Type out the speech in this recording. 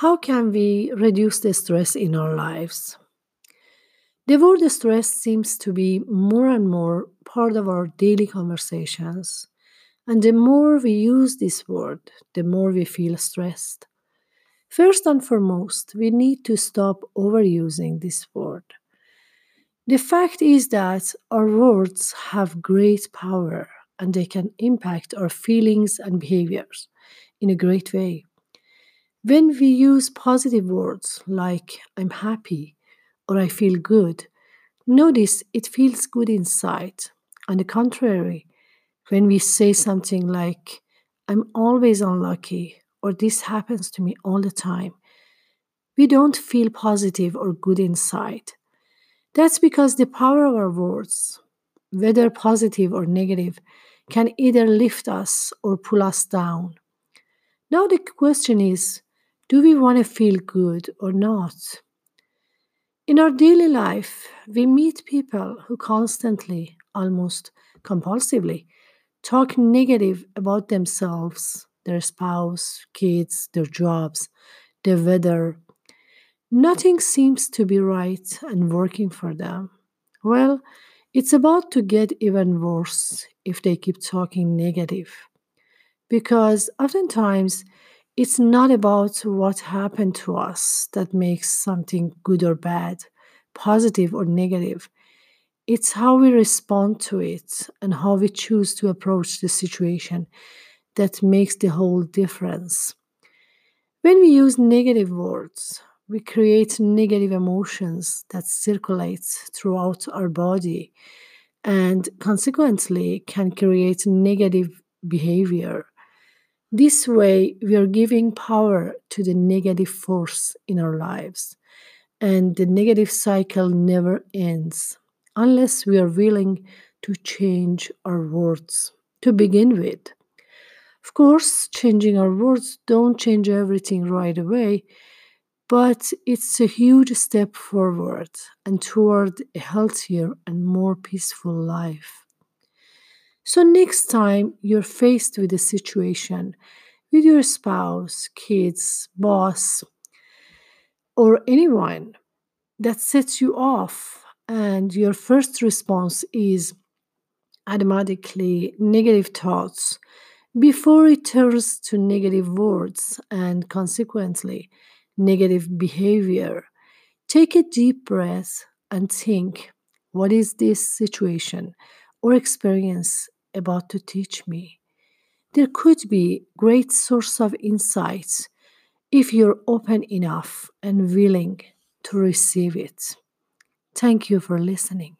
How can we reduce the stress in our lives? The word stress seems to be more and more part of our daily conversations. And the more we use this word, the more we feel stressed. First and foremost, we need to stop overusing this word. The fact is that our words have great power and they can impact our feelings and behaviors in a great way. When we use positive words like I'm happy or I feel good, notice it feels good inside. On the contrary, when we say something like I'm always unlucky or this happens to me all the time, we don't feel positive or good inside. That's because the power of our words, whether positive or negative, can either lift us or pull us down. Now, the question is do we want to feel good or not? In our daily life, we meet people who constantly, almost compulsively, talk negative about themselves, their spouse, kids, their jobs, the weather, Nothing seems to be right and working for them. Well, it's about to get even worse if they keep talking negative. Because oftentimes, it's not about what happened to us that makes something good or bad, positive or negative. It's how we respond to it and how we choose to approach the situation that makes the whole difference. When we use negative words, we create negative emotions that circulate throughout our body and consequently can create negative behavior. This way, we are giving power to the negative force in our lives, and the negative cycle never ends unless we are willing to change our words to begin with. Of course, changing our words don't change everything right away but it's a huge step forward and toward a healthier and more peaceful life. So, next time you're faced with a situation with your spouse, kids, boss, or anyone that sets you off, and your first response is automatically negative thoughts before it turns to negative words and consequently negative behavior, take a deep breath and think what is this situation or experience about to teach me? There could be great source of insights if you're open enough and willing to receive it. Thank you for listening.